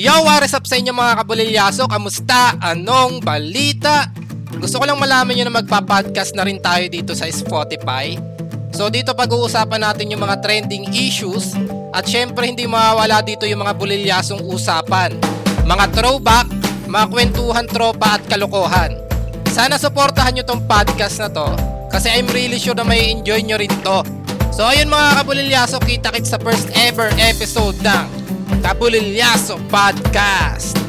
Yo, what is up sa inyo mga kabulilyaso? Kamusta? Anong balita? Gusto ko lang malaman nyo na magpa-podcast na rin tayo dito sa Spotify. So dito pag-uusapan natin yung mga trending issues at syempre hindi mawawala dito yung mga bulilyasong usapan. Mga throwback, mga kwentuhan tropa at kalokohan. Sana suportahan nyo tong podcast na to kasi I'm really sure na may enjoy nyo rin to. So ayun mga kabulilyaso, kita-kits sa first ever episode ng Kabulilyaso Podcast.